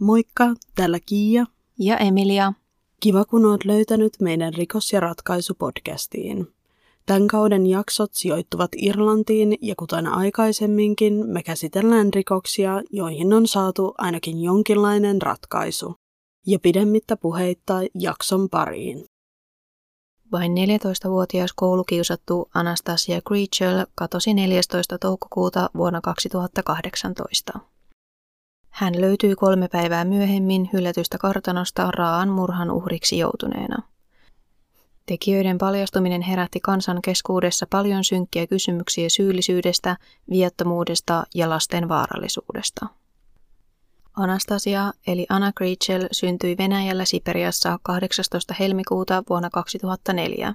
Moikka, täällä Kiia. Ja Emilia. Kiva, kun oot löytänyt meidän rikos- ja ratkaisu-podcastiin. Tämän kauden jaksot sijoittuvat Irlantiin ja kuten aikaisemminkin me käsitellään rikoksia, joihin on saatu ainakin jonkinlainen ratkaisu. Ja pidemmittä puheitta jakson pariin. Vain 14-vuotias koulukiusattu Anastasia Creechel katosi 14. toukokuuta vuonna 2018. Hän löytyi kolme päivää myöhemmin hylätystä kartanosta Raan murhan uhriksi joutuneena. Tekijöiden paljastuminen herätti kansan keskuudessa paljon synkkiä kysymyksiä syyllisyydestä, viattomuudesta ja lasten vaarallisuudesta. Anastasia eli Anna Creechel syntyi Venäjällä Siperiassa 18. helmikuuta vuonna 2004.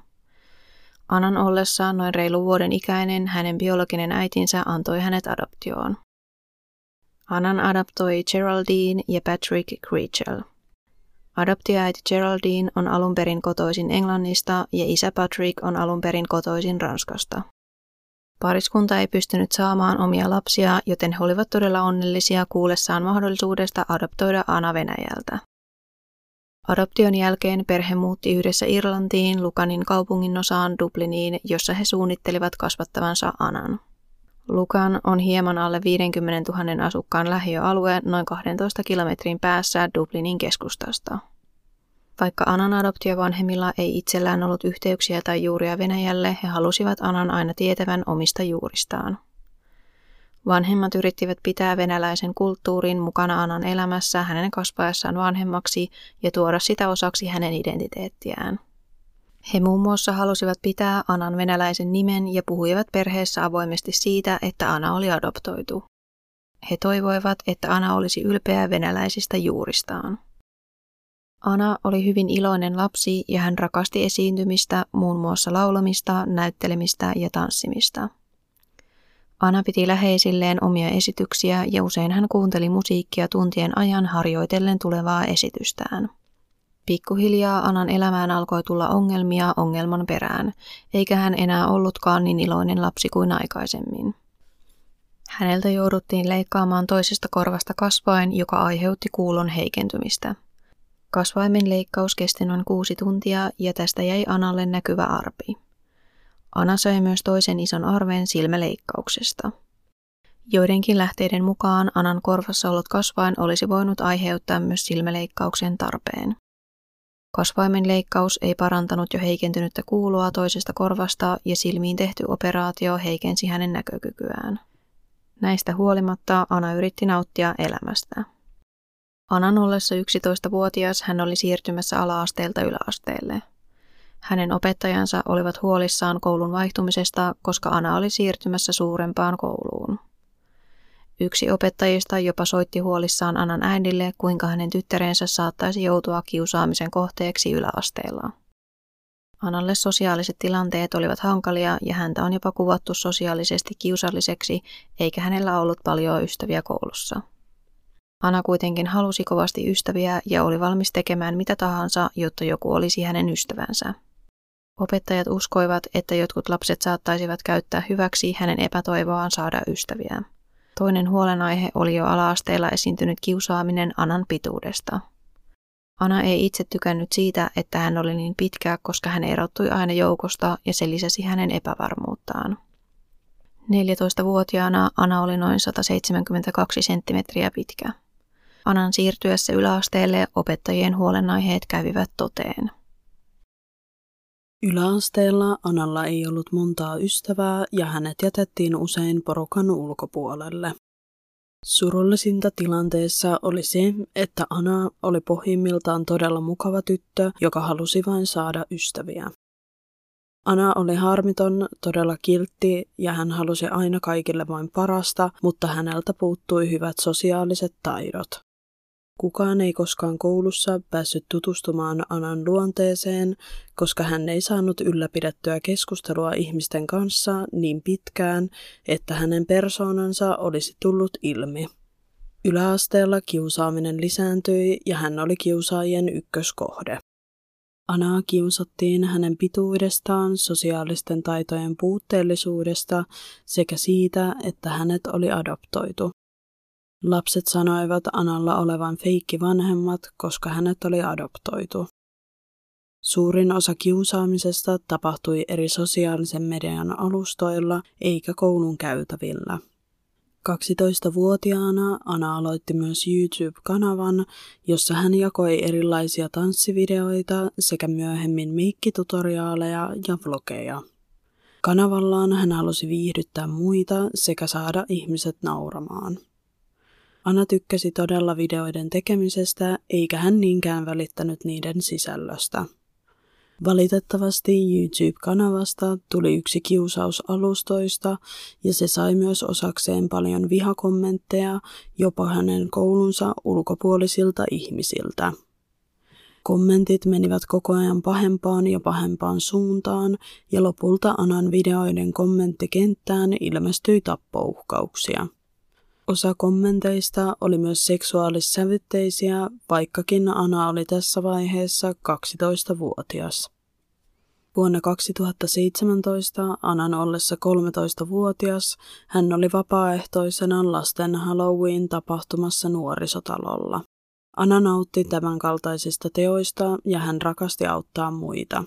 Anan ollessa noin reilu vuoden ikäinen hänen biologinen äitinsä antoi hänet adoptioon. Anan adoptoi Geraldine ja Patrick Creechel. Adoptioäiti Geraldine on alun perin kotoisin Englannista ja isä Patrick on alun perin kotoisin Ranskasta. Pariskunta ei pystynyt saamaan omia lapsia, joten he olivat todella onnellisia kuullessaan mahdollisuudesta adoptoida Anna Venäjältä. Adoption jälkeen perhe muutti yhdessä Irlantiin Lukanin kaupungin osaan Dubliniin, jossa he suunnittelivat kasvattavansa Anan. Lukan on hieman alle 50 000 asukkaan lähiöalue noin 12 kilometrin päässä Dublinin keskustasta. Vaikka Anan adoptiovanhemmilla ei itsellään ollut yhteyksiä tai juuria Venäjälle, he halusivat Anan aina tietävän omista juuristaan. Vanhemmat yrittivät pitää venäläisen kulttuurin mukana Anan elämässä hänen kasvaessaan vanhemmaksi ja tuoda sitä osaksi hänen identiteettiään. He muun muassa halusivat pitää Anan venäläisen nimen ja puhuivat perheessä avoimesti siitä, että Ana oli adoptoitu. He toivoivat, että Ana olisi ylpeä venäläisistä juuristaan. Ana oli hyvin iloinen lapsi ja hän rakasti esiintymistä, muun muassa laulamista, näyttelemistä ja tanssimista. Ana piti läheisilleen omia esityksiä ja usein hän kuunteli musiikkia tuntien ajan harjoitellen tulevaa esitystään. Pikkuhiljaa Anan elämään alkoi tulla ongelmia ongelman perään, eikä hän enää ollutkaan niin iloinen lapsi kuin aikaisemmin. Häneltä jouduttiin leikkaamaan toisesta korvasta kasvain, joka aiheutti kuulon heikentymistä. Kasvaimen leikkaus kesti noin kuusi tuntia ja tästä jäi Analle näkyvä arpi. Ana sai myös toisen ison arven silmäleikkauksesta. Joidenkin lähteiden mukaan Anan korvassa ollut kasvain olisi voinut aiheuttaa myös silmäleikkauksen tarpeen. Kasvaimen leikkaus ei parantanut jo heikentynyttä kuuloa toisesta korvasta ja silmiin tehty operaatio heikensi hänen näkökykyään. Näistä huolimatta Ana yritti nauttia elämästä. Anan ollessa 11-vuotias hän oli siirtymässä ala-asteelta yläasteelle. Hänen opettajansa olivat huolissaan koulun vaihtumisesta, koska Ana oli siirtymässä suurempaan kouluun. Yksi opettajista jopa soitti huolissaan Anan äidille, kuinka hänen tyttärensä saattaisi joutua kiusaamisen kohteeksi yläasteella. Analle sosiaaliset tilanteet olivat hankalia ja häntä on jopa kuvattu sosiaalisesti kiusalliseksi, eikä hänellä ollut paljon ystäviä koulussa. Ana kuitenkin halusi kovasti ystäviä ja oli valmis tekemään mitä tahansa, jotta joku olisi hänen ystävänsä. Opettajat uskoivat, että jotkut lapset saattaisivat käyttää hyväksi hänen epätoivoaan saada ystäviä. Toinen huolenaihe oli jo alaasteella esiintynyt kiusaaminen Anan pituudesta. Ana ei itse tykännyt siitä, että hän oli niin pitkä, koska hän erottui aina joukosta ja se lisäsi hänen epävarmuuttaan. 14-vuotiaana Ana oli noin 172 senttimetriä pitkä. Anan siirtyessä yläasteelle opettajien huolenaiheet kävivät toteen. Yläasteella Analla ei ollut montaa ystävää ja hänet jätettiin usein porukan ulkopuolelle. Surullisinta tilanteessa oli se, että Ana oli pohjimmiltaan todella mukava tyttö, joka halusi vain saada ystäviä. Ana oli harmiton, todella kiltti ja hän halusi aina kaikille vain parasta, mutta häneltä puuttui hyvät sosiaaliset taidot. Kukaan ei koskaan koulussa päässyt tutustumaan Anan luonteeseen, koska hän ei saanut ylläpidettyä keskustelua ihmisten kanssa niin pitkään, että hänen persoonansa olisi tullut ilmi. Yläasteella kiusaaminen lisääntyi ja hän oli kiusaajien ykköskohde. Anaa kiusattiin hänen pituudestaan, sosiaalisten taitojen puutteellisuudesta sekä siitä, että hänet oli adoptoitu. Lapset sanoivat Analla olevan feikki vanhemmat, koska hänet oli adoptoitu. Suurin osa kiusaamisesta tapahtui eri sosiaalisen median alustoilla eikä koulun käytävillä. 12-vuotiaana Ana aloitti myös YouTube-kanavan, jossa hän jakoi erilaisia tanssivideoita sekä myöhemmin meikkitutoriaaleja ja vlogeja. Kanavallaan hän halusi viihdyttää muita sekä saada ihmiset nauramaan. Anna tykkäsi todella videoiden tekemisestä, eikä hän niinkään välittänyt niiden sisällöstä. Valitettavasti YouTube-kanavasta tuli yksi kiusausalustoista ja se sai myös osakseen paljon vihakommentteja jopa hänen koulunsa ulkopuolisilta ihmisiltä. Kommentit menivät koko ajan pahempaan ja pahempaan suuntaan ja lopulta Anan videoiden kommenttikenttään ilmestyi tappouhkauksia. Osa kommenteista oli myös seksuaalissävytteisiä, vaikkakin Ana oli tässä vaiheessa 12-vuotias. Vuonna 2017 Anan ollessa 13-vuotias hän oli vapaaehtoisena lasten Halloween-tapahtumassa nuorisotalolla. Ana nautti tämän kaltaisista teoista ja hän rakasti auttaa muita.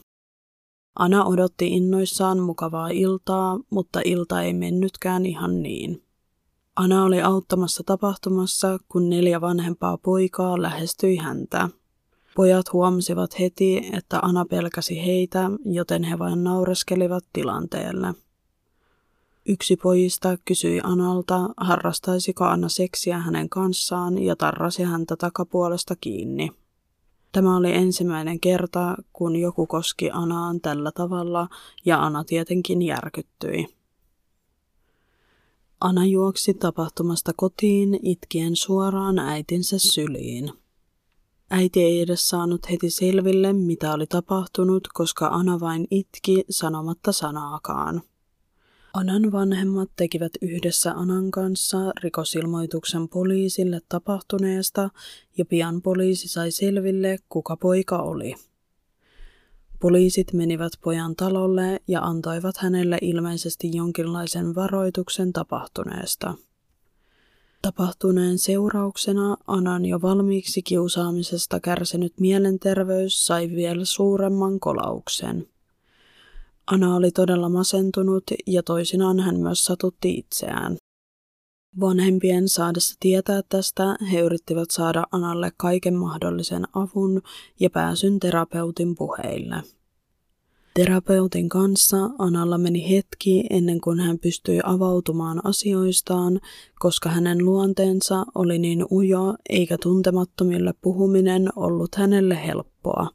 Ana odotti innoissaan mukavaa iltaa, mutta ilta ei mennytkään ihan niin. Ana oli auttamassa tapahtumassa, kun neljä vanhempaa poikaa lähestyi häntä. Pojat huomasivat heti, että Ana pelkäsi heitä, joten he vain naureskelivat tilanteelle. Yksi pojista kysyi Analta, harrastaisiko Anna seksiä hänen kanssaan ja tarrasi häntä takapuolesta kiinni. Tämä oli ensimmäinen kerta, kun joku koski Anaan tällä tavalla ja Ana tietenkin järkyttyi. Ana juoksi tapahtumasta kotiin itkien suoraan äitinsä syliin. Äiti ei edes saanut heti selville, mitä oli tapahtunut, koska Ana vain itki sanomatta sanaakaan. Anan vanhemmat tekivät yhdessä Anan kanssa rikosilmoituksen poliisille tapahtuneesta ja pian poliisi sai selville, kuka poika oli. Poliisit menivät pojan talolle ja antoivat hänelle ilmeisesti jonkinlaisen varoituksen tapahtuneesta. Tapahtuneen seurauksena Anan jo valmiiksi kiusaamisesta kärsinyt mielenterveys sai vielä suuremman kolauksen. Ana oli todella masentunut ja toisinaan hän myös satutti itseään. Vanhempien saadessa tietää tästä he yrittivät saada Analle kaiken mahdollisen avun ja pääsyn terapeutin puheille. Terapeutin kanssa Analla meni hetki ennen kuin hän pystyi avautumaan asioistaan, koska hänen luonteensa oli niin ujo eikä tuntemattomille puhuminen ollut hänelle helppoa.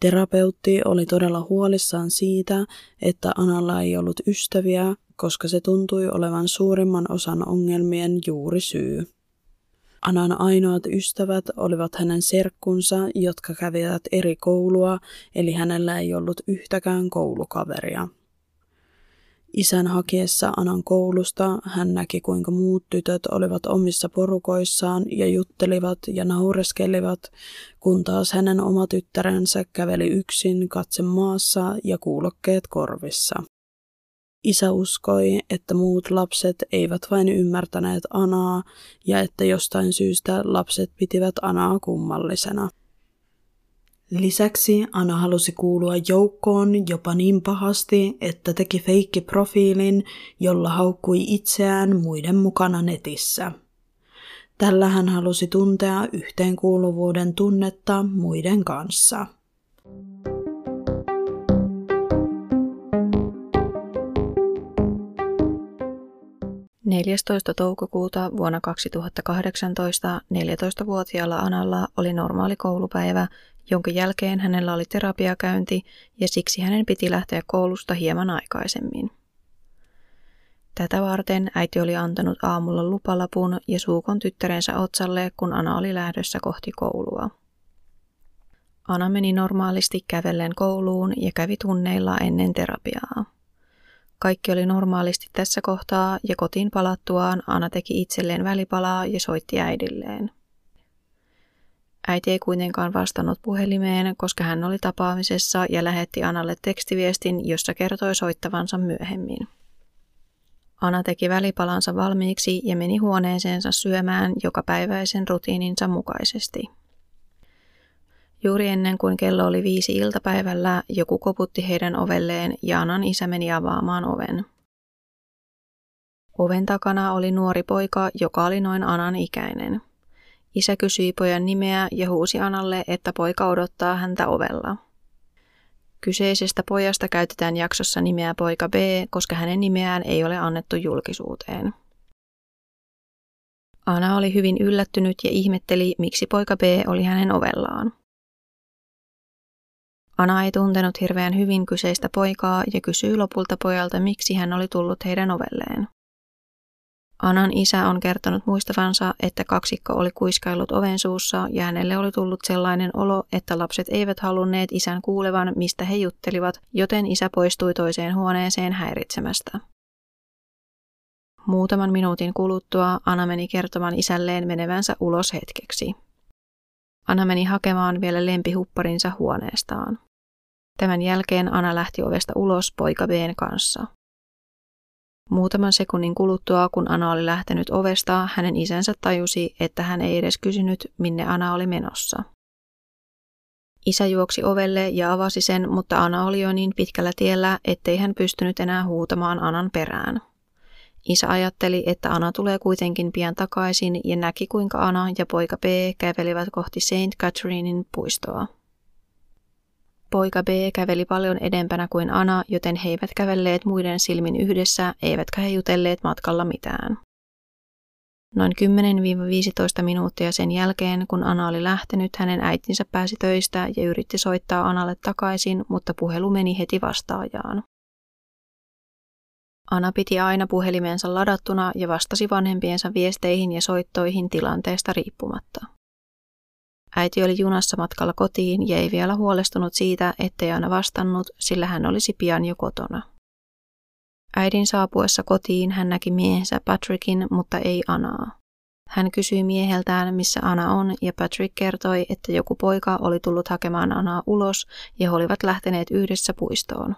Terapeutti oli todella huolissaan siitä, että Analla ei ollut ystäviä, koska se tuntui olevan suurimman osan ongelmien juuri syy. Anan ainoat ystävät olivat hänen serkkunsa, jotka kävivät eri koulua, eli hänellä ei ollut yhtäkään koulukaveria. Isän hakiessa Anan koulusta hän näki, kuinka muut tytöt olivat omissa porukoissaan ja juttelivat ja naureskelivat, kun taas hänen oma tyttärensä käveli yksin katse maassa ja kuulokkeet korvissa. Isä uskoi, että muut lapset eivät vain ymmärtäneet Anaa ja että jostain syystä lapset pitivät Anaa kummallisena. Lisäksi Ana halusi kuulua joukkoon jopa niin pahasti, että teki feikkiprofiilin, jolla haukkui itseään muiden mukana netissä. Tällä hän halusi tuntea yhteenkuuluvuuden tunnetta muiden kanssa. 14. toukokuuta vuonna 2018 14-vuotiaalla Analla oli normaali koulupäivä, jonka jälkeen hänellä oli terapiakäynti ja siksi hänen piti lähteä koulusta hieman aikaisemmin. Tätä varten äiti oli antanut aamulla lupalapun ja suukon tyttärensä otsalle, kun Ana oli lähdössä kohti koulua. Ana meni normaalisti kävellen kouluun ja kävi tunneilla ennen terapiaa. Kaikki oli normaalisti tässä kohtaa ja kotiin palattuaan Anna teki itselleen välipalaa ja soitti äidilleen. Äiti ei kuitenkaan vastannut puhelimeen, koska hän oli tapaamisessa ja lähetti Analle tekstiviestin, jossa kertoi soittavansa myöhemmin. Ana teki välipalansa valmiiksi ja meni huoneeseensa syömään joka päiväisen rutiininsa mukaisesti. Juuri ennen kuin kello oli viisi iltapäivällä, joku koputti heidän ovelleen ja Anan isä meni avaamaan oven. Oven takana oli nuori poika, joka oli noin Anan ikäinen. Isä kysyi pojan nimeä ja huusi Analle, että poika odottaa häntä ovella. Kyseisestä pojasta käytetään jaksossa nimeä poika B, koska hänen nimeään ei ole annettu julkisuuteen. Ana oli hyvin yllättynyt ja ihmetteli, miksi poika B oli hänen ovellaan. Ana ei tuntenut hirveän hyvin kyseistä poikaa ja kysyi lopulta pojalta, miksi hän oli tullut heidän ovelleen. Anan isä on kertonut muistavansa, että kaksikko oli kuiskaillut oven suussa ja hänelle oli tullut sellainen olo, että lapset eivät halunneet isän kuulevan, mistä he juttelivat, joten isä poistui toiseen huoneeseen häiritsemästä. Muutaman minuutin kuluttua Anna meni kertomaan isälleen menevänsä ulos hetkeksi. Anna meni hakemaan vielä lempihupparinsa huoneestaan. Tämän jälkeen Anna lähti ovesta ulos poika B:n kanssa. Muutaman sekunnin kuluttua, kun Ana oli lähtenyt ovesta, hänen isänsä tajusi, että hän ei edes kysynyt, minne Ana oli menossa. Isä juoksi ovelle ja avasi sen, mutta Ana oli jo niin pitkällä tiellä, ettei hän pystynyt enää huutamaan Anan perään. Isä ajatteli, että Ana tulee kuitenkin pian takaisin ja näki, kuinka Ana ja poika B kävelivät kohti St. Catherinein puistoa. Poika B käveli paljon edempänä kuin Ana, joten he eivät kävelleet muiden silmin yhdessä, eivätkä he jutelleet matkalla mitään. Noin 10-15 minuuttia sen jälkeen, kun Ana oli lähtenyt, hänen äitinsä pääsi töistä ja yritti soittaa Analle takaisin, mutta puhelu meni heti vastaajaan. Ana piti aina puhelimensa ladattuna ja vastasi vanhempiensa viesteihin ja soittoihin tilanteesta riippumatta. Äiti oli junassa matkalla kotiin ja ei vielä huolestunut siitä, ettei aina vastannut, sillä hän olisi pian jo kotona. Äidin saapuessa kotiin hän näki miehensä Patrickin, mutta ei Anaa. Hän kysyi mieheltään, missä Ana on, ja Patrick kertoi, että joku poika oli tullut hakemaan Anaa ulos ja he olivat lähteneet yhdessä puistoon.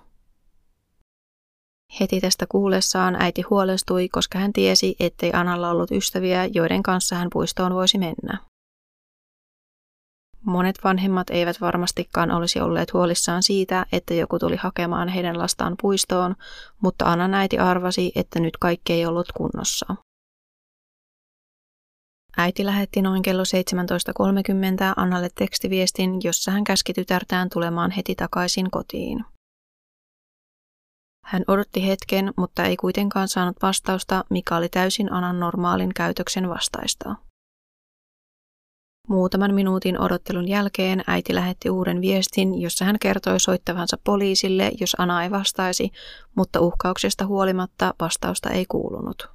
Heti tästä kuullessaan äiti huolestui, koska hän tiesi, ettei Analla ollut ystäviä, joiden kanssa hän puistoon voisi mennä. Monet vanhemmat eivät varmastikaan olisi olleet huolissaan siitä, että joku tuli hakemaan heidän lastaan puistoon, mutta Anna äiti arvasi, että nyt kaikki ei ollut kunnossa. Äiti lähetti noin kello 17.30 Annalle tekstiviestin, jossa hän käski tytärtään tulemaan heti takaisin kotiin. Hän odotti hetken, mutta ei kuitenkaan saanut vastausta, mikä oli täysin Anan normaalin käytöksen vastaista. Muutaman minuutin odottelun jälkeen äiti lähetti uuden viestin, jossa hän kertoi soittavansa poliisille, jos Ana ei vastaisi, mutta uhkauksesta huolimatta vastausta ei kuulunut.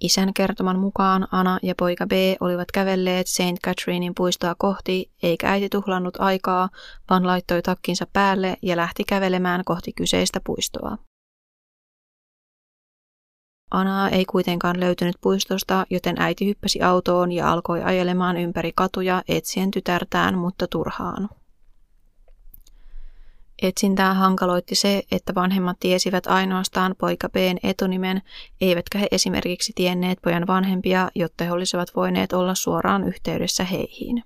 Isän kertoman mukaan Ana ja poika B olivat kävelleet St. Catherinein puistoa kohti, eikä äiti tuhlannut aikaa, vaan laittoi takkinsa päälle ja lähti kävelemään kohti kyseistä puistoa. Anaa ei kuitenkaan löytynyt puistosta, joten äiti hyppäsi autoon ja alkoi ajelemaan ympäri katuja etsien tytärtään, mutta turhaan. Etsintää hankaloitti se, että vanhemmat tiesivät ainoastaan poika Bn etunimen, eivätkä he esimerkiksi tienneet pojan vanhempia, jotta he olisivat voineet olla suoraan yhteydessä heihin.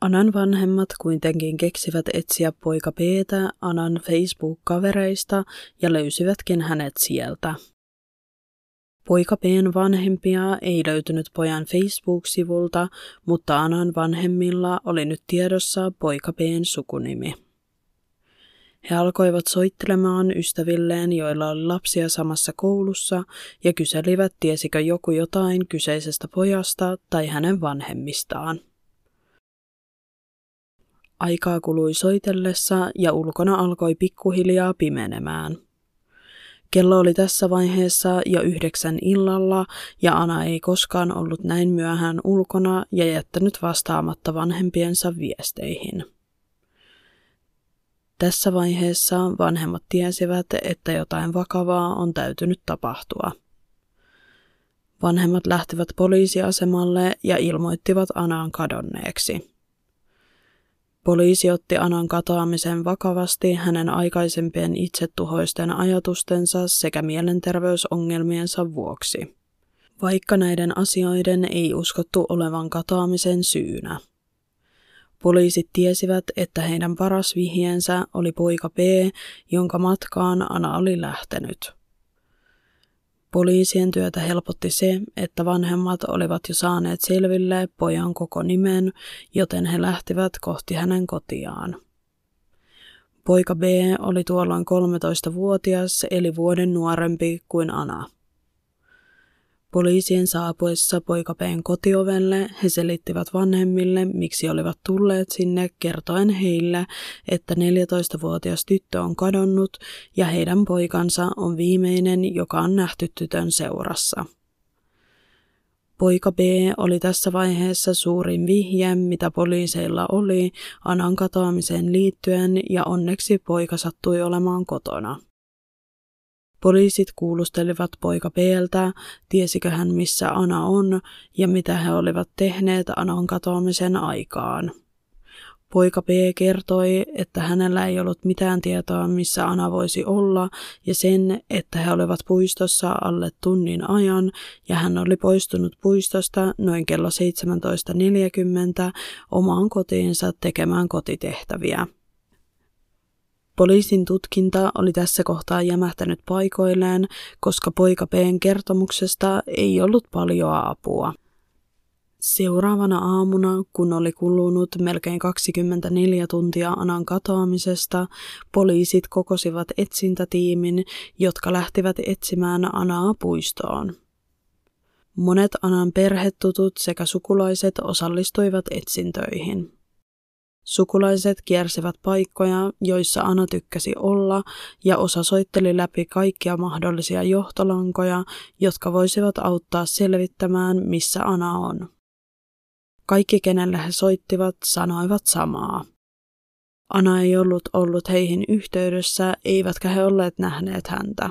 Anan vanhemmat kuitenkin keksivät etsiä poika Peetä Anan Facebook-kavereista ja löysivätkin hänet sieltä. Poika P:n vanhempia ei löytynyt pojan Facebook-sivulta, mutta Anan vanhemmilla oli nyt tiedossa poika P:n sukunimi. He alkoivat soittelemaan ystävilleen, joilla oli lapsia samassa koulussa, ja kyselivät, tiesikö joku jotain kyseisestä pojasta tai hänen vanhemmistaan. Aikaa kului soitellessa ja ulkona alkoi pikkuhiljaa pimenemään. Kello oli tässä vaiheessa jo yhdeksän illalla ja Ana ei koskaan ollut näin myöhään ulkona ja jättänyt vastaamatta vanhempiensa viesteihin. Tässä vaiheessa vanhemmat tiesivät, että jotain vakavaa on täytynyt tapahtua. Vanhemmat lähtivät poliisiasemalle ja ilmoittivat Anaan kadonneeksi. Poliisi otti Anan katoamisen vakavasti hänen aikaisempien itsetuhoisten ajatustensa sekä mielenterveysongelmiensa vuoksi, vaikka näiden asioiden ei uskottu olevan katoamisen syynä. Poliisit tiesivät, että heidän paras vihjeensä oli poika B, jonka matkaan Ana oli lähtenyt. Poliisien työtä helpotti se, että vanhemmat olivat jo saaneet selville pojan koko nimen, joten he lähtivät kohti hänen kotiaan. Poika B oli tuolloin 13-vuotias eli vuoden nuorempi kuin Ana. Poliisien saapuessa poikapeen kotiovelle he selittivät vanhemmille, miksi olivat tulleet sinne, kertoen heille, että 14-vuotias tyttö on kadonnut ja heidän poikansa on viimeinen, joka on nähty tytön seurassa. Poika B oli tässä vaiheessa suurin vihje, mitä poliiseilla oli Anan katoamiseen liittyen ja onneksi poika sattui olemaan kotona. Poliisit kuulustelivat poika Peltä, tiesikö hän missä Ana on ja mitä he olivat tehneet Anan katoamisen aikaan. Poika P kertoi, että hänellä ei ollut mitään tietoa, missä Ana voisi olla, ja sen, että he olivat puistossa alle tunnin ajan, ja hän oli poistunut puistosta noin kello 17.40 omaan kotiinsa tekemään kotitehtäviä. Poliisin tutkinta oli tässä kohtaa jämähtänyt paikoilleen, koska poika P:n kertomuksesta ei ollut paljoa apua. Seuraavana aamuna, kun oli kulunut melkein 24 tuntia Anan katoamisesta, poliisit kokosivat etsintätiimin, jotka lähtivät etsimään Anaa puistoon. Monet Anan perhetutut sekä sukulaiset osallistuivat etsintöihin. Sukulaiset kiersivät paikkoja, joissa Ana tykkäsi olla, ja osa soitteli läpi kaikkia mahdollisia johtolankoja, jotka voisivat auttaa selvittämään, missä Ana on. Kaikki, kenelle he soittivat, sanoivat samaa. Ana ei ollut ollut heihin yhteydessä, eivätkä he olleet nähneet häntä.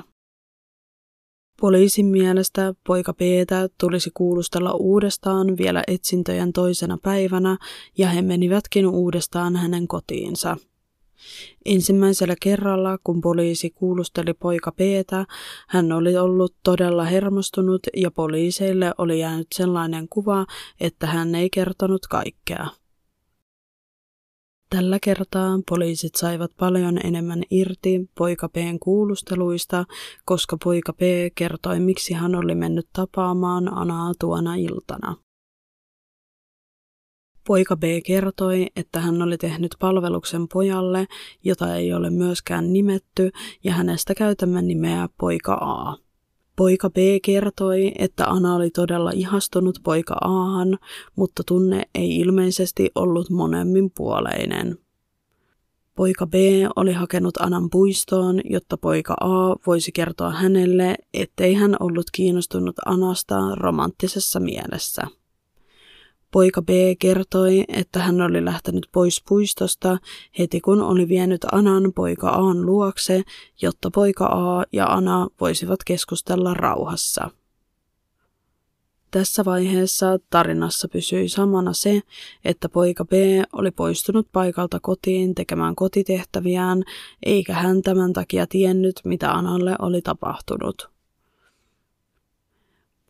Poliisin mielestä poika Peetä tulisi kuulustella uudestaan vielä etsintöjen toisena päivänä ja he menivätkin uudestaan hänen kotiinsa. Ensimmäisellä kerralla, kun poliisi kuulusteli poika Peetä, hän oli ollut todella hermostunut ja poliiseille oli jäänyt sellainen kuva, että hän ei kertonut kaikkea. Tällä kertaa poliisit saivat paljon enemmän irti poika P:n kuulusteluista, koska poika P kertoi, miksi hän oli mennyt tapaamaan Anaa tuona iltana. Poika B kertoi, että hän oli tehnyt palveluksen pojalle, jota ei ole myöskään nimetty, ja hänestä käytämme nimeä poika A. Poika B kertoi, että Ana oli todella ihastunut poika Ahan, mutta tunne ei ilmeisesti ollut monemmin puoleinen. Poika B oli hakenut Anan puistoon, jotta poika A voisi kertoa hänelle, ettei hän ollut kiinnostunut Anasta romanttisessa mielessä. Poika B kertoi, että hän oli lähtenyt pois puistosta heti kun oli vienyt Anan poika Aan luokse, jotta poika A ja Ana voisivat keskustella rauhassa. Tässä vaiheessa tarinassa pysyi samana se, että poika B oli poistunut paikalta kotiin tekemään kotitehtäviään, eikä hän tämän takia tiennyt, mitä Analle oli tapahtunut.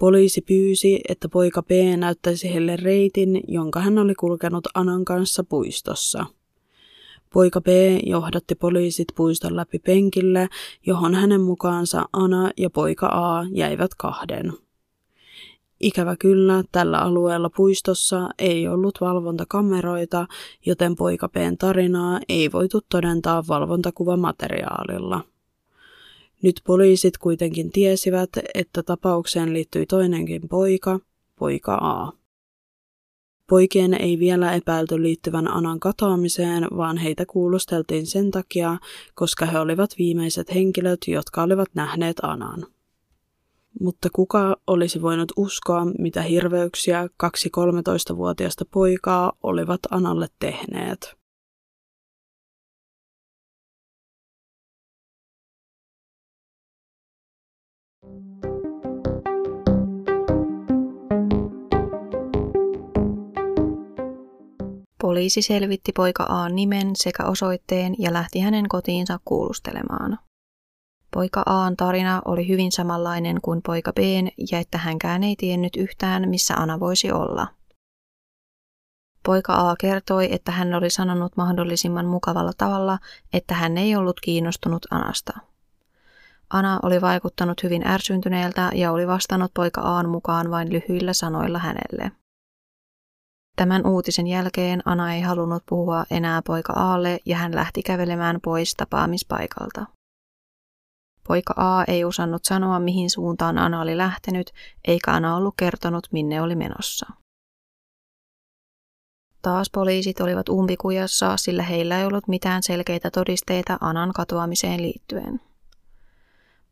Poliisi pyysi, että poika P näyttäisi heille reitin, jonka hän oli kulkenut Anan kanssa puistossa. Poika B johdatti poliisit puiston läpi penkille, johon hänen mukaansa Ana ja poika A jäivät kahden. Ikävä kyllä, tällä alueella puistossa ei ollut valvontakameroita, joten poika P:n tarinaa ei voitu todentaa valvontakuvamateriaalilla. Nyt poliisit kuitenkin tiesivät, että tapaukseen liittyi toinenkin poika, poika A. Poikien ei vielä epäilty liittyvän Anan katoamiseen, vaan heitä kuulusteltiin sen takia, koska he olivat viimeiset henkilöt, jotka olivat nähneet Anan. Mutta kuka olisi voinut uskoa, mitä hirveyksiä kaksi 13-vuotiaista poikaa olivat Analle tehneet? Poliisi selvitti poika A nimen sekä osoitteen ja lähti hänen kotiinsa kuulustelemaan. Poika Aan tarina oli hyvin samanlainen kuin poika Bn ja että hänkään ei tiennyt yhtään, missä Ana voisi olla. Poika A kertoi, että hän oli sanonut mahdollisimman mukavalla tavalla, että hän ei ollut kiinnostunut Anasta. Ana oli vaikuttanut hyvin ärsyntyneeltä ja oli vastannut poika Aan mukaan vain lyhyillä sanoilla hänelle. Tämän uutisen jälkeen Ana ei halunnut puhua enää poika Aalle ja hän lähti kävelemään pois tapaamispaikalta. Poika A ei osannut sanoa, mihin suuntaan Ana oli lähtenyt, eikä Ana ollut kertonut, minne oli menossa. Taas poliisit olivat umpikujassa, sillä heillä ei ollut mitään selkeitä todisteita Anan katoamiseen liittyen.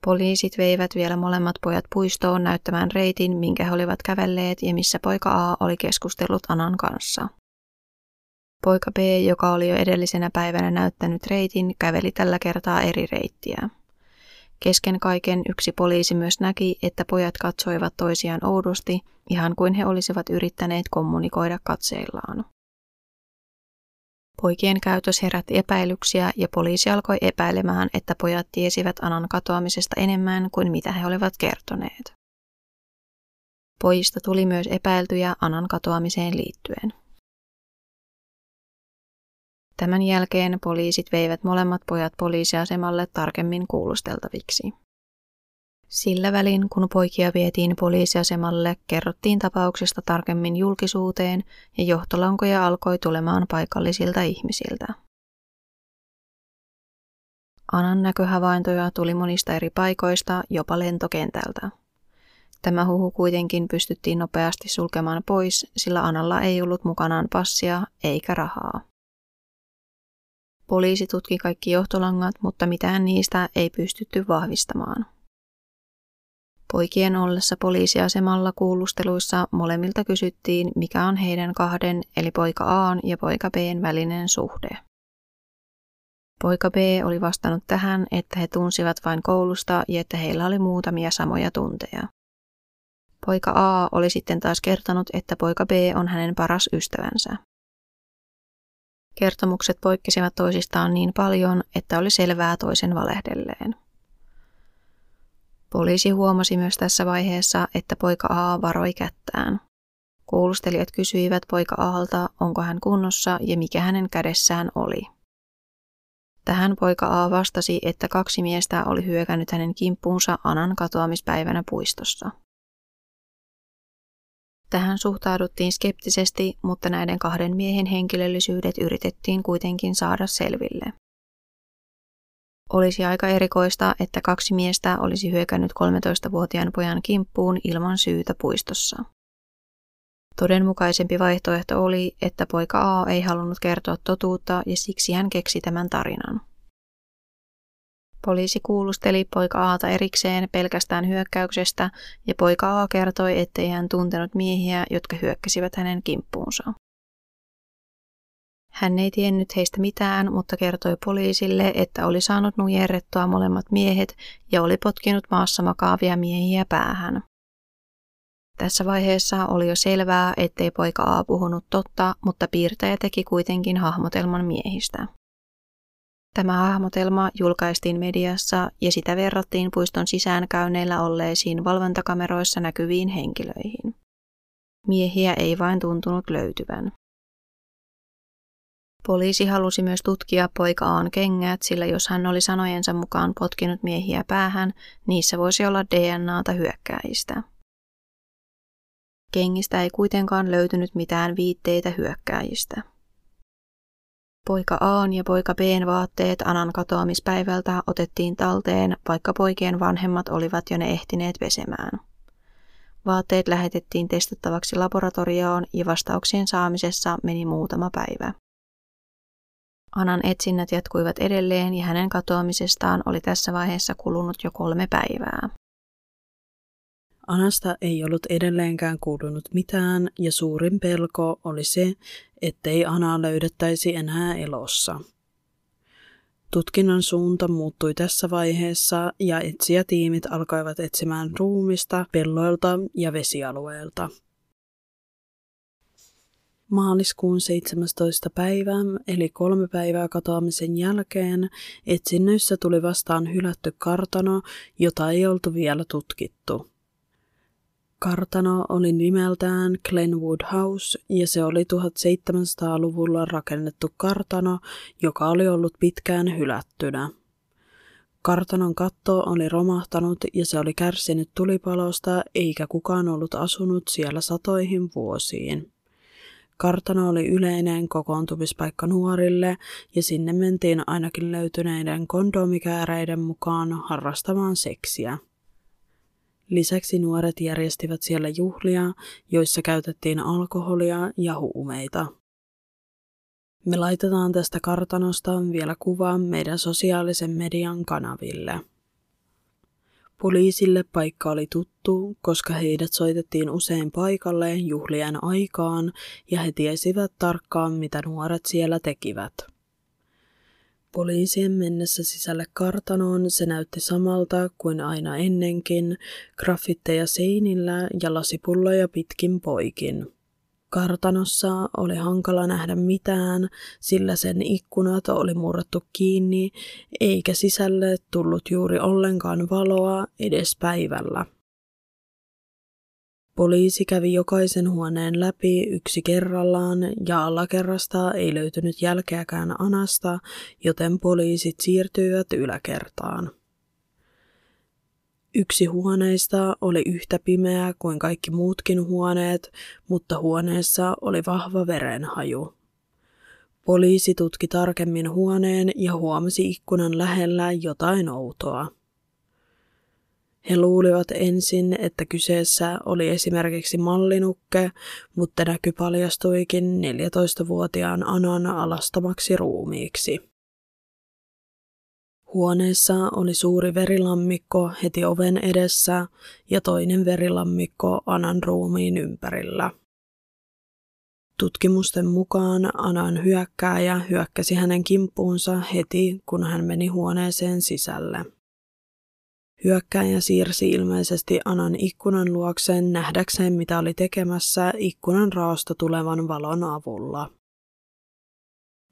Poliisit veivät vielä molemmat pojat puistoon näyttämään reitin, minkä he olivat kävelleet ja missä poika A oli keskustellut Anan kanssa. Poika B, joka oli jo edellisenä päivänä näyttänyt reitin, käveli tällä kertaa eri reittiä. Kesken kaiken yksi poliisi myös näki, että pojat katsoivat toisiaan oudosti, ihan kuin he olisivat yrittäneet kommunikoida katseillaan. Poikien käytös herätti epäilyksiä ja poliisi alkoi epäilemään, että pojat tiesivät Anan katoamisesta enemmän kuin mitä he olivat kertoneet. Pojista tuli myös epäiltyjä Anan katoamiseen liittyen. Tämän jälkeen poliisit veivät molemmat pojat poliisiasemalle tarkemmin kuulusteltaviksi. Sillä välin, kun poikia vietiin poliisiasemalle, kerrottiin tapauksesta tarkemmin julkisuuteen ja johtolankoja alkoi tulemaan paikallisilta ihmisiltä. Anan näköhavaintoja tuli monista eri paikoista, jopa lentokentältä. Tämä huhu kuitenkin pystyttiin nopeasti sulkemaan pois, sillä Analla ei ollut mukanaan passia eikä rahaa. Poliisi tutki kaikki johtolangat, mutta mitään niistä ei pystytty vahvistamaan. Poikien ollessa poliisiasemalla kuulusteluissa molemmilta kysyttiin, mikä on heidän kahden, eli poika A ja poika Bn välinen suhde. Poika B oli vastannut tähän, että he tunsivat vain koulusta ja että heillä oli muutamia samoja tunteja. Poika A oli sitten taas kertonut, että poika B on hänen paras ystävänsä. Kertomukset poikkesivat toisistaan niin paljon, että oli selvää toisen valehdelleen. Poliisi huomasi myös tässä vaiheessa, että poika A varoi kättään. Kuulustelijat kysyivät poika Aalta, onko hän kunnossa ja mikä hänen kädessään oli. Tähän poika A vastasi, että kaksi miestä oli hyökännyt hänen kimppuunsa Anan katoamispäivänä puistossa. Tähän suhtauduttiin skeptisesti, mutta näiden kahden miehen henkilöllisyydet yritettiin kuitenkin saada selville. Olisi aika erikoista, että kaksi miestä olisi hyökännyt 13-vuotiaan pojan kimppuun ilman syytä puistossa. Todenmukaisempi vaihtoehto oli, että poika A ei halunnut kertoa totuutta ja siksi hän keksi tämän tarinan. Poliisi kuulusteli poika Aata erikseen pelkästään hyökkäyksestä ja poika A kertoi, ettei hän tuntenut miehiä, jotka hyökkäsivät hänen kimppuunsa. Hän ei tiennyt heistä mitään, mutta kertoi poliisille, että oli saanut nujerrettua molemmat miehet ja oli potkinut maassa makaavia miehiä päähän. Tässä vaiheessa oli jo selvää, ettei poika A puhunut totta, mutta piirtäjä teki kuitenkin hahmotelman miehistä. Tämä hahmotelma julkaistiin mediassa ja sitä verrattiin puiston sisäänkäynneillä olleisiin valvontakameroissa näkyviin henkilöihin. Miehiä ei vain tuntunut löytyvän. Poliisi halusi myös tutkia poika Aan kengät, sillä jos hän oli sanojensa mukaan potkinut miehiä päähän, niissä voisi olla DNAta hyökkääjistä. Kengistä ei kuitenkaan löytynyt mitään viitteitä hyökkääjistä. Poika Aan ja poika Bn vaatteet Anan katoamispäivältä otettiin talteen, vaikka poikien vanhemmat olivat jo ne ehtineet pesemään. Vaatteet lähetettiin testattavaksi laboratorioon ja vastauksien saamisessa meni muutama päivä. Anan etsinnät jatkuivat edelleen ja hänen katoamisestaan oli tässä vaiheessa kulunut jo kolme päivää. Anasta ei ollut edelleenkään kuulunut mitään ja suurin pelko oli se, ettei Anaa löydettäisi enää elossa. Tutkinnan suunta muuttui tässä vaiheessa ja etsijätiimit alkoivat etsimään ruumista pelloilta ja vesialueelta. Maaliskuun 17. päivä, eli kolme päivää katoamisen jälkeen, etsinnöissä tuli vastaan hylätty kartano, jota ei oltu vielä tutkittu. Kartano oli nimeltään Glenwood House ja se oli 1700-luvulla rakennettu kartano, joka oli ollut pitkään hylättynä. Kartanon katto oli romahtanut ja se oli kärsinyt tulipalosta eikä kukaan ollut asunut siellä satoihin vuosiin. Kartano oli yleinen kokoontumispaikka nuorille ja sinne mentiin ainakin löytyneiden kondomikääreiden mukaan harrastamaan seksiä. Lisäksi nuoret järjestivät siellä juhlia, joissa käytettiin alkoholia ja huumeita. Me laitetaan tästä kartanosta vielä kuva meidän sosiaalisen median kanaville. Poliisille paikka oli tuttu, koska heidät soitettiin usein paikalle juhlien aikaan ja he tiesivät tarkkaan, mitä nuoret siellä tekivät. Poliisien mennessä sisälle kartanoon se näytti samalta kuin aina ennenkin, graffitteja seinillä ja lasipulloja pitkin poikin. Kartanossa oli hankala nähdä mitään, sillä sen ikkunat oli murrattu kiinni, eikä sisälle tullut juuri ollenkaan valoa edes päivällä. Poliisi kävi jokaisen huoneen läpi yksi kerrallaan ja alakerrasta ei löytynyt jälkeäkään Anasta, joten poliisit siirtyivät yläkertaan. Yksi huoneista oli yhtä pimeä kuin kaikki muutkin huoneet, mutta huoneessa oli vahva verenhaju. Poliisi tutki tarkemmin huoneen ja huomasi ikkunan lähellä jotain outoa. He luulivat ensin, että kyseessä oli esimerkiksi mallinukke, mutta näky paljastuikin 14-vuotiaan Anan alastamaksi ruumiiksi. Huoneessa oli suuri verilammikko heti oven edessä ja toinen verilammikko Anan ruumiin ympärillä. Tutkimusten mukaan Anan hyökkääjä hyökkäsi hänen kimppuunsa heti, kun hän meni huoneeseen sisälle. Hyökkäjä siirsi ilmeisesti Anan ikkunan luokseen nähdäkseen, mitä oli tekemässä ikkunan raosta tulevan valon avulla.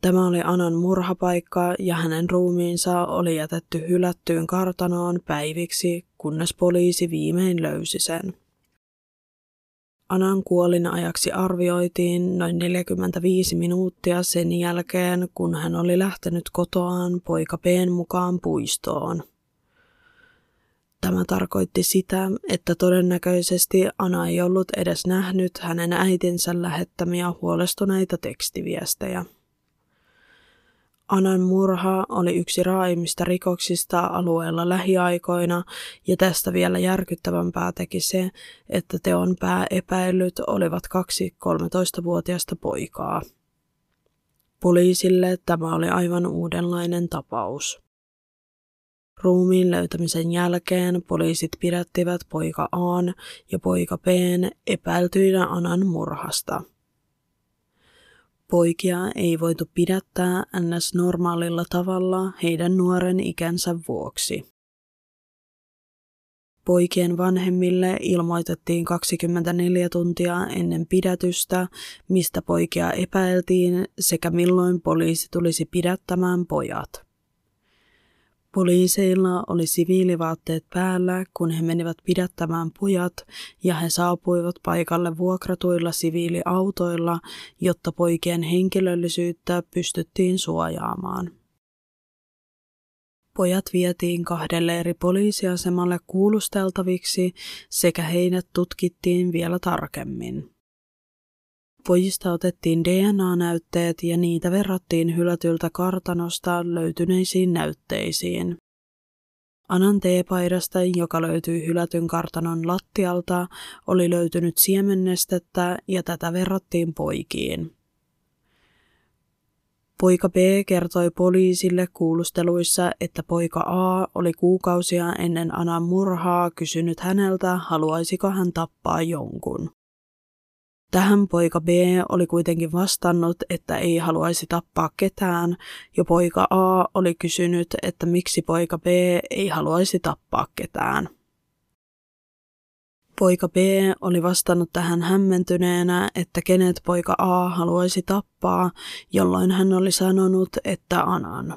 Tämä oli Anan murhapaikka ja hänen ruumiinsa oli jätetty hylättyyn kartanoon päiviksi, kunnes poliisi viimein löysi sen. Anan kuolin ajaksi arvioitiin noin 45 minuuttia sen jälkeen, kun hän oli lähtenyt kotoaan poika P:n mukaan puistoon. Tämä tarkoitti sitä, että todennäköisesti Ana ei ollut edes nähnyt hänen äitinsä lähettämiä huolestuneita tekstiviestejä. Anan murha oli yksi raaimmista rikoksista alueella lähiaikoina, ja tästä vielä järkyttävämpää teki se, että teon pääepäilyt olivat kaksi 13-vuotiaista poikaa. Poliisille tämä oli aivan uudenlainen tapaus. Ruumiin löytämisen jälkeen poliisit pidättivät poika Aan ja poika Bn epäiltyinä Anan murhasta. Poikia ei voitu pidättää ns. normaalilla tavalla heidän nuoren ikänsä vuoksi. Poikien vanhemmille ilmoitettiin 24 tuntia ennen pidätystä, mistä poikia epäiltiin sekä milloin poliisi tulisi pidättämään pojat. Poliiseilla oli siviilivaatteet päällä, kun he menivät pidättämään pojat, ja he saapuivat paikalle vuokratuilla siviiliautoilla, jotta poikien henkilöllisyyttä pystyttiin suojaamaan. Pojat vietiin kahdelle eri poliisiasemalle kuulusteltaviksi sekä heidät tutkittiin vielä tarkemmin. Pojista otettiin DNA-näytteet ja niitä verrattiin hylätyltä kartanosta löytyneisiin näytteisiin. Anan teepaidasta, joka löytyi hylätyn kartanon lattialta, oli löytynyt siemennestettä ja tätä verrattiin poikiin. Poika B kertoi poliisille kuulusteluissa, että poika A oli kuukausia ennen Anan murhaa kysynyt häneltä, haluaisiko hän tappaa jonkun. Tähän poika B oli kuitenkin vastannut, että ei haluaisi tappaa ketään, ja poika A oli kysynyt, että miksi poika B ei haluaisi tappaa ketään. Poika B oli vastannut tähän hämmentyneenä, että kenet poika A haluaisi tappaa, jolloin hän oli sanonut, että Anan.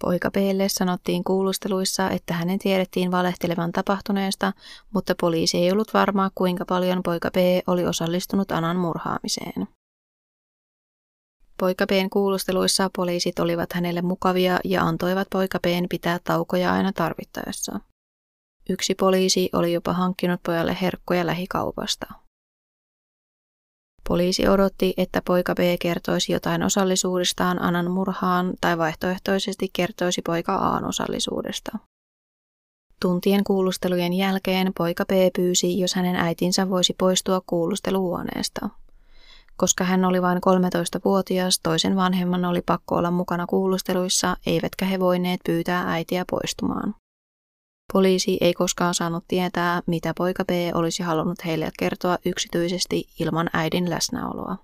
Poika Belle sanottiin kuulusteluissa, että hänen tiedettiin valehtelevan tapahtuneesta, mutta poliisi ei ollut varma, kuinka paljon poika B oli osallistunut Anan murhaamiseen. Poika B:n kuulusteluissa poliisit olivat hänelle mukavia ja antoivat poika B:n pitää taukoja aina tarvittaessa. Yksi poliisi oli jopa hankkinut pojalle herkkoja lähikaupasta. Poliisi odotti, että poika B kertoisi jotain osallisuudestaan Anan murhaan tai vaihtoehtoisesti kertoisi poika Aan osallisuudesta. Tuntien kuulustelujen jälkeen poika B pyysi, jos hänen äitinsä voisi poistua kuulusteluhuoneesta. Koska hän oli vain 13-vuotias, toisen vanhemman oli pakko olla mukana kuulusteluissa, eivätkä he voineet pyytää äitiä poistumaan. Poliisi ei koskaan saanut tietää, mitä poika B olisi halunnut heille kertoa yksityisesti ilman äidin läsnäoloa.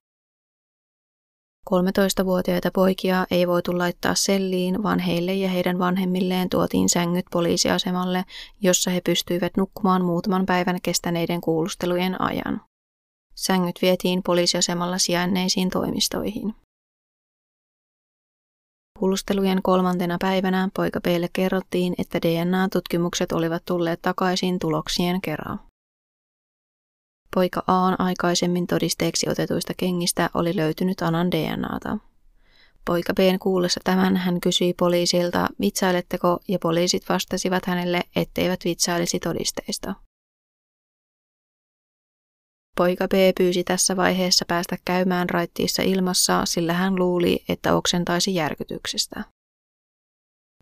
13-vuotiaita poikia ei voitu laittaa selliin, vaan heille ja heidän vanhemmilleen tuotiin sängyt poliisiasemalle, jossa he pystyivät nukkumaan muutaman päivän kestäneiden kuulustelujen ajan. Sängyt vietiin poliisiasemalla sijainneisiin toimistoihin. Kuulustelujen kolmantena päivänä poika Peille kerrottiin, että DNA-tutkimukset olivat tulleet takaisin tuloksien kerran. Poika Aan aikaisemmin todisteeksi otetuista kengistä oli löytynyt Anan DNAta. Poika Bn kuullessa tämän hän kysyi poliisilta, vitsailetteko, ja poliisit vastasivat hänelle, etteivät vitsailisi todisteista. Poika B pyysi tässä vaiheessa päästä käymään raittiissa ilmassa, sillä hän luuli, että oksentaisi järkytyksestä.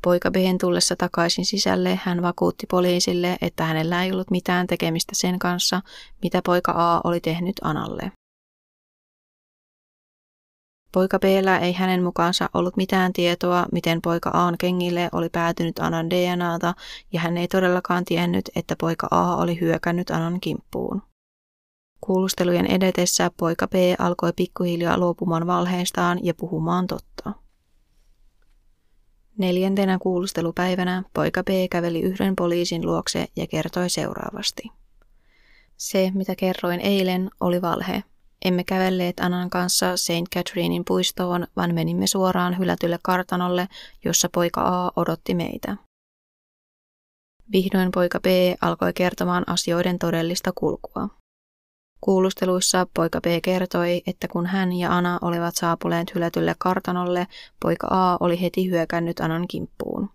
Poika B tullessa takaisin sisälle hän vakuutti poliisille, että hänellä ei ollut mitään tekemistä sen kanssa, mitä poika A oli tehnyt Analle. Poika b ei hänen mukaansa ollut mitään tietoa, miten poika Aan kengille oli päätynyt Anan DNAta, ja hän ei todellakaan tiennyt, että poika A oli hyökännyt Anan kimppuun. Kuulustelujen edetessä poika P alkoi pikkuhiljaa luopumaan valheistaan ja puhumaan totta. Neljäntenä kuulustelupäivänä poika P käveli yhden poliisin luokse ja kertoi seuraavasti. Se, mitä kerroin eilen, oli valhe. Emme kävelleet Anan kanssa St. Catherinein puistoon, vaan menimme suoraan hylätylle kartanolle, jossa poika A odotti meitä. Vihdoin poika B alkoi kertomaan asioiden todellista kulkua. Kuulusteluissa poika B kertoi, että kun hän ja Ana olivat saapuneet hylätylle kartanolle, poika A oli heti hyökännyt Anan kimppuun.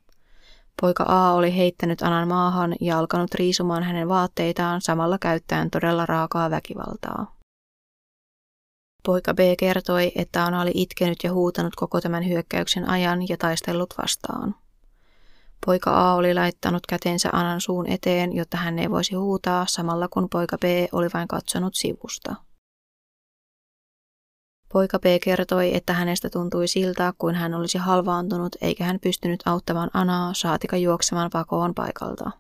Poika A oli heittänyt Anan maahan ja alkanut riisumaan hänen vaatteitaan samalla käyttäen todella raakaa väkivaltaa. Poika B kertoi, että Ana oli itkenyt ja huutanut koko tämän hyökkäyksen ajan ja taistellut vastaan. Poika A oli laittanut kätensä Anan suun eteen, jotta hän ei voisi huutaa, samalla kun poika B oli vain katsonut sivusta. Poika B kertoi, että hänestä tuntui siltä, kuin hän olisi halvaantunut eikä hän pystynyt auttamaan Anaa saatika juoksemaan pakoon paikalta.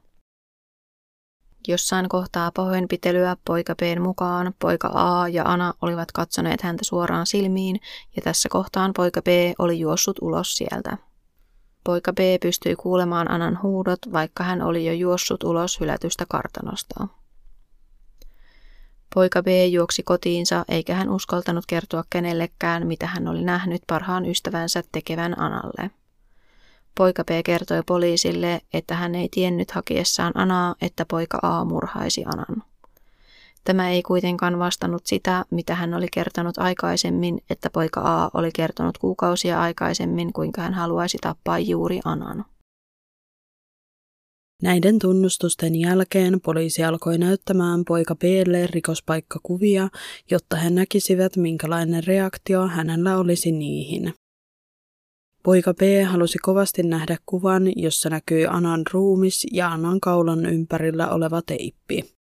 Jossain kohtaa pahoinpitelyä poika Bn mukaan poika A ja Ana olivat katsoneet häntä suoraan silmiin ja tässä kohtaan poika B oli juossut ulos sieltä. Poika B pystyi kuulemaan Anan huudot, vaikka hän oli jo juossut ulos hylätystä kartanosta. Poika B juoksi kotiinsa, eikä hän uskaltanut kertoa kenellekään, mitä hän oli nähnyt parhaan ystävänsä tekevän Analle. Poika B kertoi poliisille, että hän ei tiennyt hakiessaan Anaa, että poika A murhaisi Anan. Tämä ei kuitenkaan vastannut sitä, mitä hän oli kertonut aikaisemmin, että poika A oli kertonut kuukausia aikaisemmin, kuinka hän haluaisi tappaa juuri Anan. Näiden tunnustusten jälkeen poliisi alkoi näyttämään poika Blle rikospaikkakuvia, jotta he näkisivät, minkälainen reaktio hänellä olisi niihin. Poika B halusi kovasti nähdä kuvan, jossa näkyi Anan ruumis ja Anan kaulan ympärillä oleva teippi.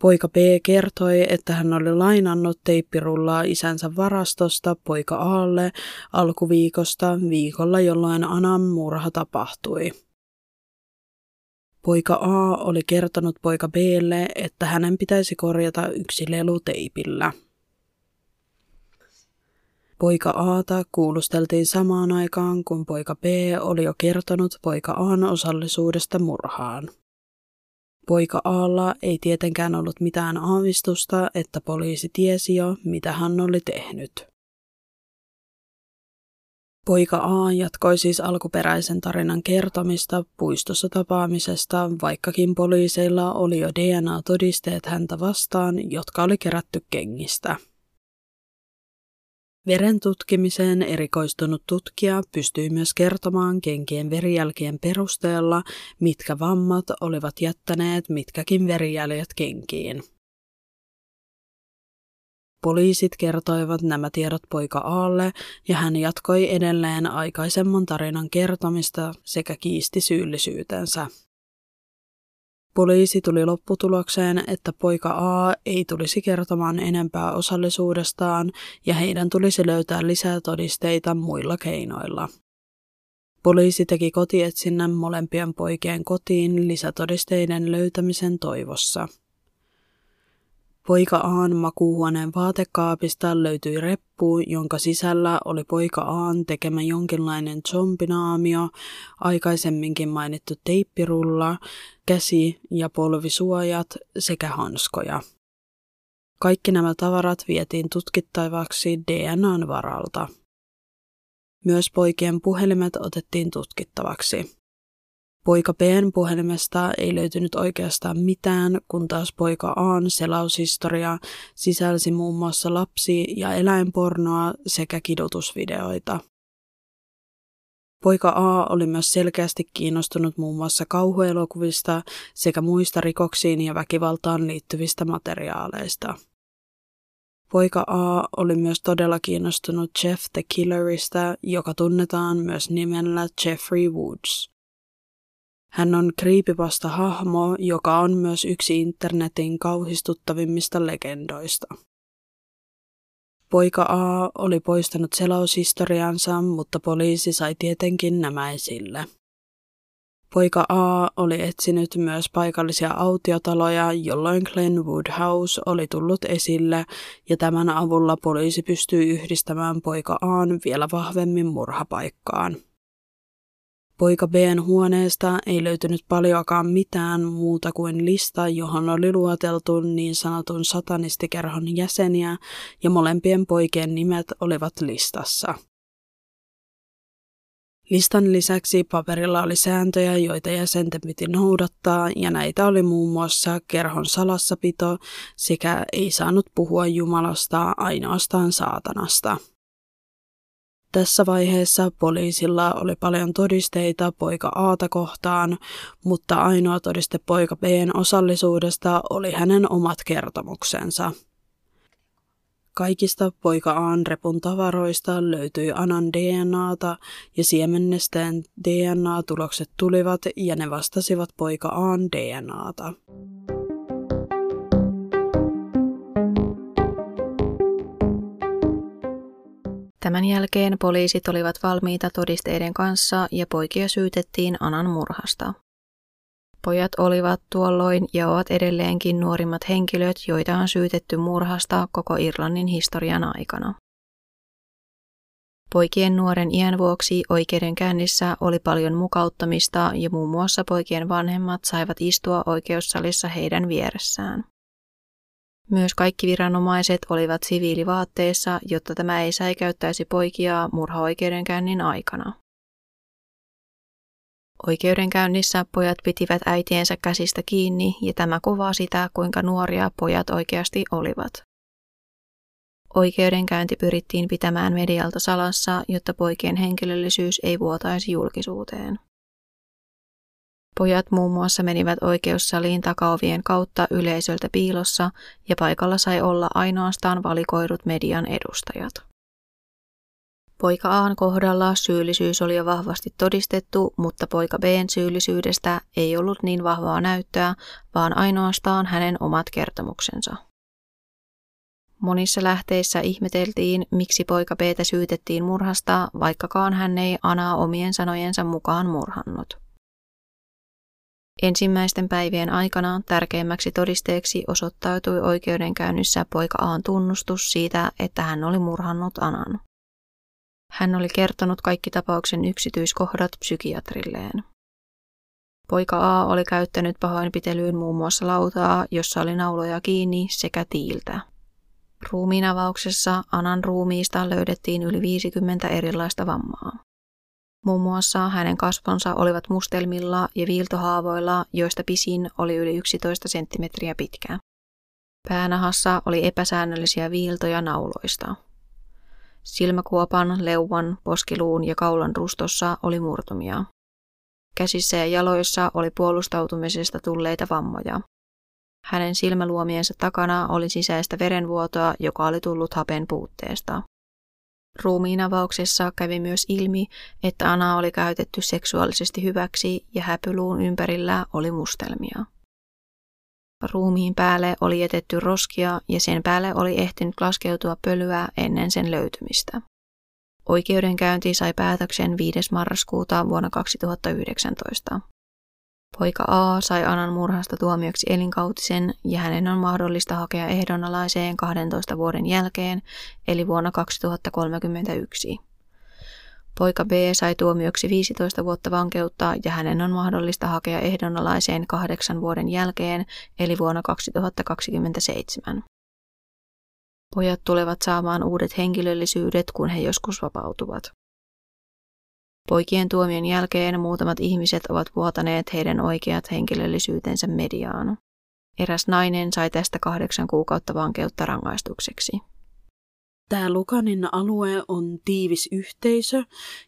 Poika B kertoi, että hän oli lainannut teippirullaa isänsä varastosta poika Aalle alkuviikosta viikolla, jolloin Anan murha tapahtui. Poika A oli kertonut poika Blle, että hänen pitäisi korjata yksi lelu teipillä. Poika Aata kuulusteltiin samaan aikaan, kun poika B oli jo kertonut poika Aan osallisuudesta murhaan. Poika Aalla ei tietenkään ollut mitään aavistusta, että poliisi tiesi jo, mitä hän oli tehnyt. Poika A jatkoi siis alkuperäisen tarinan kertomista puistossa tapaamisesta, vaikkakin poliiseilla oli jo DNA-todisteet häntä vastaan, jotka oli kerätty kengistä. Veren tutkimiseen erikoistunut tutkija pystyi myös kertomaan kenkien verijälkien perusteella, mitkä vammat olivat jättäneet mitkäkin verijäljet kenkiin. Poliisit kertoivat nämä tiedot poika Aalle ja hän jatkoi edelleen aikaisemman tarinan kertomista sekä kiisti syyllisyytensä. Poliisi tuli lopputulokseen, että poika A ei tulisi kertomaan enempää osallisuudestaan ja heidän tulisi löytää lisää todisteita muilla keinoilla. Poliisi teki kotietsinnän molempien poikien kotiin lisätodisteiden löytämisen toivossa. Poika Aan makuuhuoneen vaatekaapista löytyi reppu, jonka sisällä oli poika Aan tekemä jonkinlainen zombinaamio, aikaisemminkin mainittu teippirulla, käsi- ja polvisuojat sekä hanskoja. Kaikki nämä tavarat vietiin tutkittavaksi DNAn varalta. Myös poikien puhelimet otettiin tutkittavaksi. Poika Bn puhelimesta ei löytynyt oikeastaan mitään, kun taas poika Aan selaushistoria sisälsi muun muassa lapsi- ja eläinpornoa sekä kidutusvideoita. Poika A oli myös selkeästi kiinnostunut muun muassa kauhuelokuvista sekä muista rikoksiin ja väkivaltaan liittyvistä materiaaleista. Poika A oli myös todella kiinnostunut Jeff the Killerista, joka tunnetaan myös nimellä Jeffrey Woods. Hän on kriipivasta hahmo, joka on myös yksi internetin kauhistuttavimmista legendoista. Poika A oli poistanut selaushistoriansa, mutta poliisi sai tietenkin nämä esille. Poika A oli etsinyt myös paikallisia autiotaloja, jolloin Glenwood House oli tullut esille, ja tämän avulla poliisi pystyi yhdistämään poika Aan vielä vahvemmin murhapaikkaan. Poika Bn huoneesta ei löytynyt paljoakaan mitään muuta kuin lista, johon oli luoteltu niin sanotun satanistikerhon jäseniä ja molempien poikien nimet olivat listassa. Listan lisäksi paperilla oli sääntöjä, joita jäsenten piti noudattaa, ja näitä oli muun muassa kerhon salassapito sekä ei saanut puhua Jumalasta ainoastaan saatanasta. Tässä vaiheessa poliisilla oli paljon todisteita poika Aata kohtaan, mutta ainoa todiste poika Bn osallisuudesta oli hänen omat kertomuksensa. Kaikista poika Aan repun tavaroista löytyi Anan DNAta ja siemennesteen DNA-tulokset tulivat ja ne vastasivat poika Aan DNAta. Tämän jälkeen poliisit olivat valmiita todisteiden kanssa ja poikia syytettiin Anan murhasta. Pojat olivat tuolloin ja ovat edelleenkin nuorimmat henkilöt, joita on syytetty murhasta koko Irlannin historian aikana. Poikien nuoren iän vuoksi oikeudenkäynnissä oli paljon mukauttamista ja muun muassa poikien vanhemmat saivat istua oikeussalissa heidän vieressään. Myös kaikki viranomaiset olivat siviilivaatteessa, jotta tämä ei säikäyttäisi poikia murhaoikeudenkäynnin aikana. Oikeudenkäynnissä pojat pitivät äitiensä käsistä kiinni ja tämä kuvaa sitä, kuinka nuoria pojat oikeasti olivat. Oikeudenkäynti pyrittiin pitämään medialta salassa, jotta poikien henkilöllisyys ei vuotaisi julkisuuteen. Pojat muun muassa menivät oikeussaliin takaovien kautta yleisöltä piilossa ja paikalla sai olla ainoastaan valikoidut median edustajat. Poika Aan kohdalla syyllisyys oli jo vahvasti todistettu, mutta poika Bn syyllisyydestä ei ollut niin vahvaa näyttöä, vaan ainoastaan hänen omat kertomuksensa. Monissa lähteissä ihmeteltiin, miksi poika b syytettiin murhasta, vaikkakaan hän ei Anaa omien sanojensa mukaan murhannut. Ensimmäisten päivien aikana tärkeimmäksi todisteeksi osoittautui oikeudenkäynnissä poika Aan tunnustus siitä, että hän oli murhannut Anan. Hän oli kertonut kaikki tapauksen yksityiskohdat psykiatrilleen. Poika A oli käyttänyt pahoinpitelyyn muun muassa lautaa, jossa oli nauloja kiinni sekä tiiltä. Ruumiinavauksessa Anan ruumiista löydettiin yli 50 erilaista vammaa. Muun muassa hänen kasvonsa olivat mustelmilla ja viiltohaavoilla, joista pisin oli yli 11 senttimetriä pitkä. Päänahassa oli epäsäännöllisiä viiltoja nauloista. Silmäkuopan, leuvan, poskiluun ja kaulan rustossa oli murtumia. Käsissä ja jaloissa oli puolustautumisesta tulleita vammoja. Hänen silmäluomiensa takana oli sisäistä verenvuotoa, joka oli tullut hapen puutteesta. Ruumiin avauksessa kävi myös ilmi, että Ana oli käytetty seksuaalisesti hyväksi ja häpyluun ympärillä oli mustelmia. Ruumiin päälle oli jätetty roskia ja sen päälle oli ehtinyt laskeutua pölyä ennen sen löytymistä. Oikeudenkäynti sai päätöksen 5. marraskuuta vuonna 2019. Poika A sai Anan murhasta tuomioksi elinkautisen ja hänen on mahdollista hakea ehdonalaiseen 12 vuoden jälkeen, eli vuonna 2031. Poika B sai tuomioksi 15 vuotta vankeutta ja hänen on mahdollista hakea ehdonalaiseen kahdeksan vuoden jälkeen, eli vuonna 2027. Pojat tulevat saamaan uudet henkilöllisyydet, kun he joskus vapautuvat. Poikien tuomion jälkeen muutamat ihmiset ovat vuotaneet heidän oikeat henkilöllisyytensä mediaan. Eräs nainen sai tästä kahdeksan kuukautta vankeutta rangaistukseksi. Tämä Lukanin alue on tiivis yhteisö,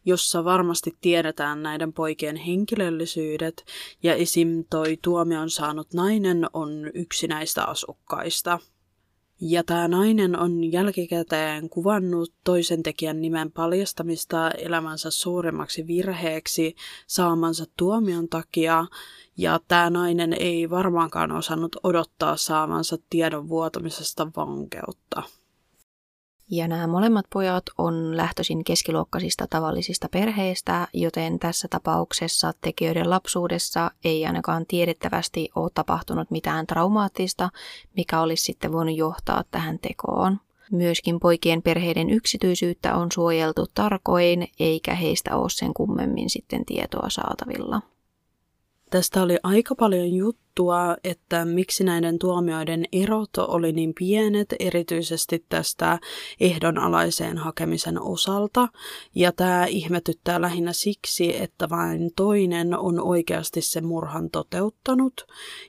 jossa varmasti tiedetään näiden poikien henkilöllisyydet, ja esim. toi tuomion saanut nainen on yksi näistä asukkaista – ja tämä nainen on jälkikäteen kuvannut toisen tekijän nimen paljastamista elämänsä suuremmaksi virheeksi saamansa tuomion takia, ja tämä nainen ei varmaankaan osannut odottaa saamansa tiedon vuotamisesta vankeutta. Ja nämä molemmat pojat on lähtöisin keskiluokkaisista tavallisista perheistä, joten tässä tapauksessa tekijöiden lapsuudessa ei ainakaan tiedettävästi ole tapahtunut mitään traumaattista, mikä olisi sitten voinut johtaa tähän tekoon. Myöskin poikien perheiden yksityisyyttä on suojeltu tarkoin, eikä heistä ole sen kummemmin sitten tietoa saatavilla. Tästä oli aika paljon juttua, että miksi näiden tuomioiden erot oli niin pienet, erityisesti tästä ehdonalaiseen hakemisen osalta. Ja tämä ihmetyttää lähinnä siksi, että vain toinen on oikeasti se murhan toteuttanut.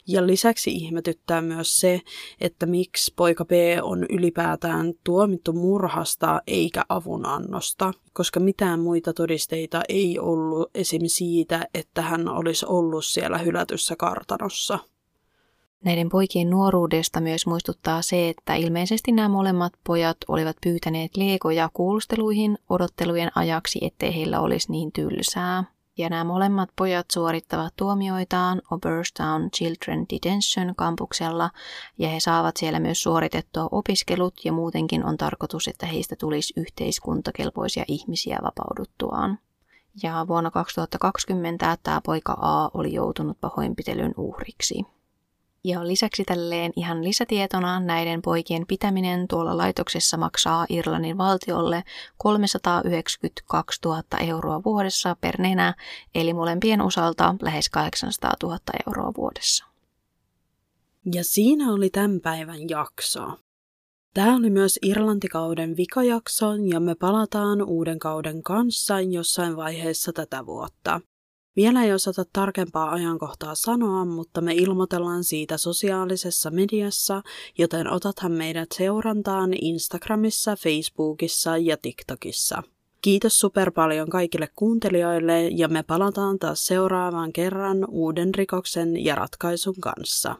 Ja lisäksi ihmetyttää myös se, että miksi poika B on ylipäätään tuomittu murhasta eikä avunannosta koska mitään muita todisteita ei ollut esim. siitä, että hän olisi ollut siellä hylätyssä kartanossa. Näiden poikien nuoruudesta myös muistuttaa se, että ilmeisesti nämä molemmat pojat olivat pyytäneet leekoja kuulusteluihin odottelujen ajaksi, ettei heillä olisi niin tylsää. Ja nämä molemmat pojat suorittavat tuomioitaan Oberstown Children Detention kampuksella ja he saavat siellä myös suoritettua opiskelut ja muutenkin on tarkoitus, että heistä tulisi yhteiskuntakelpoisia ihmisiä vapauduttuaan. Ja vuonna 2020 tämä poika A oli joutunut pahoinpitelyn uhriksi. Ja lisäksi tälleen ihan lisätietona näiden poikien pitäminen tuolla laitoksessa maksaa Irlannin valtiolle 392 000 euroa vuodessa per nenä, eli molempien osalta lähes 800 000 euroa vuodessa. Ja siinä oli tämän päivän jakso. Tämä oli myös Irlantikauden vikajakso ja me palataan uuden kauden kanssa jossain vaiheessa tätä vuotta. Vielä ei osata tarkempaa ajankohtaa sanoa, mutta me ilmoitellaan siitä sosiaalisessa mediassa, joten otathan meidät seurantaan Instagramissa, Facebookissa ja TikTokissa. Kiitos super paljon kaikille kuuntelijoille ja me palataan taas seuraavan kerran uuden rikoksen ja ratkaisun kanssa.